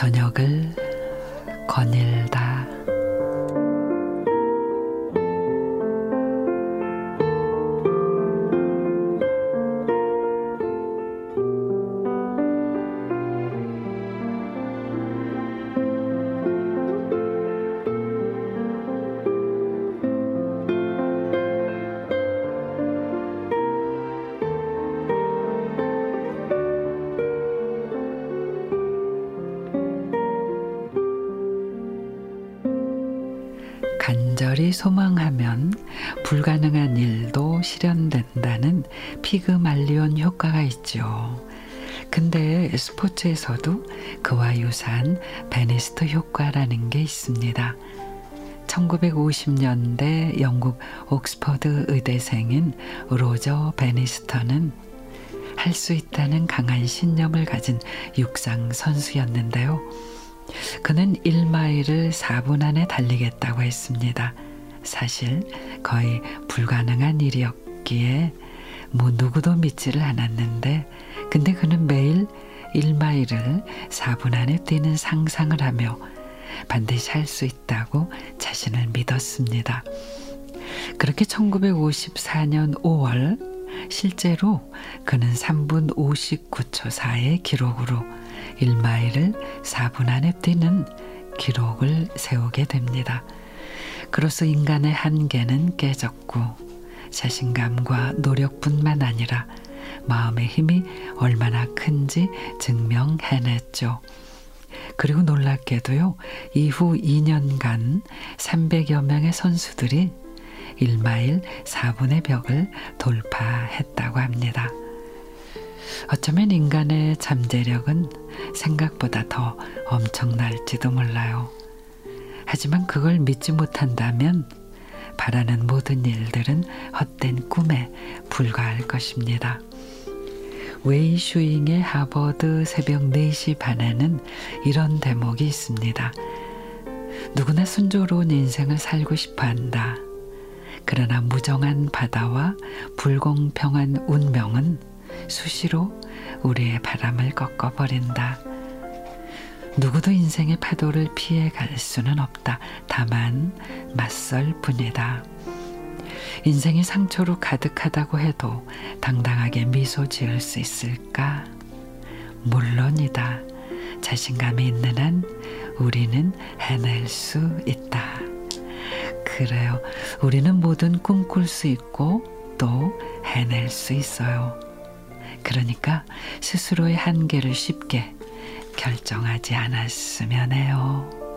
저녁을 거닐다. 간절히 소망하면 불가능한 일도 실현된다는 피그말리온 효과가 있죠. 근데 스포츠에서도 그와 유사한 베니스터 효과라는 게 있습니다. 1950년대 영국 옥스퍼드 의대생인 로저 베니스터는 할 수 있다는 강한 신념을 가진 육상 선수였는데요. 그는 1마일을 4분 안에 달리겠다고 했습니다. 사실 거의 불가능한 일이었기에 뭐 누구도 믿지를 않았는데 근데 그는 매일 1마일을 4분 안에 뛰는 상상을 하며 반드시 할 수 있다고 자신을 믿었습니다. 그렇게 1954년 5월 실제로 그는 3분 59초 4의 기록으로 1마일을 4분 안에 뛰는 기록을 세우게 됩니다. 그로써 인간의 한계는 깨졌고 자신감과 노력뿐만 아니라 마음의 힘이 얼마나 큰지 증명해냈죠. 그리고 놀랍게도요, 이후 2년간 300여 명의 선수들이 1마일 4분의 벽을 돌파했다고 합니다. 어쩌면 인간의 잠재력은 생각보다 더 엄청날지도 몰라요. 하지만 그걸 믿지 못한다면 바라는 모든 일들은 헛된 꿈에 불과할 것입니다. 웨이 슈잉의 하버드 새벽 4시 반에는 이런 대목이 있습니다. 누구나 순조로운 인생을 살고 싶어 한다. 그러나 무정한 바다와 불공평한 운명은 수시로 우리의 바람을 꺾어버린다. 누구도 인생의 파도를 피해 갈 수는 없다. 다만 맞설 뿐이다. 인생이 상처로 가득하다고 해도 당당하게 미소 지을 수 있을까? 물론이다. 자신감이 있는 한 우리는 해낼 수 있다. 그래요. 우리는 뭐든 꿈꿀 수 있고 또 해낼 수 있어요. 그러니까 스스로의 한계를 쉽게 결정하지 않았으면 해요.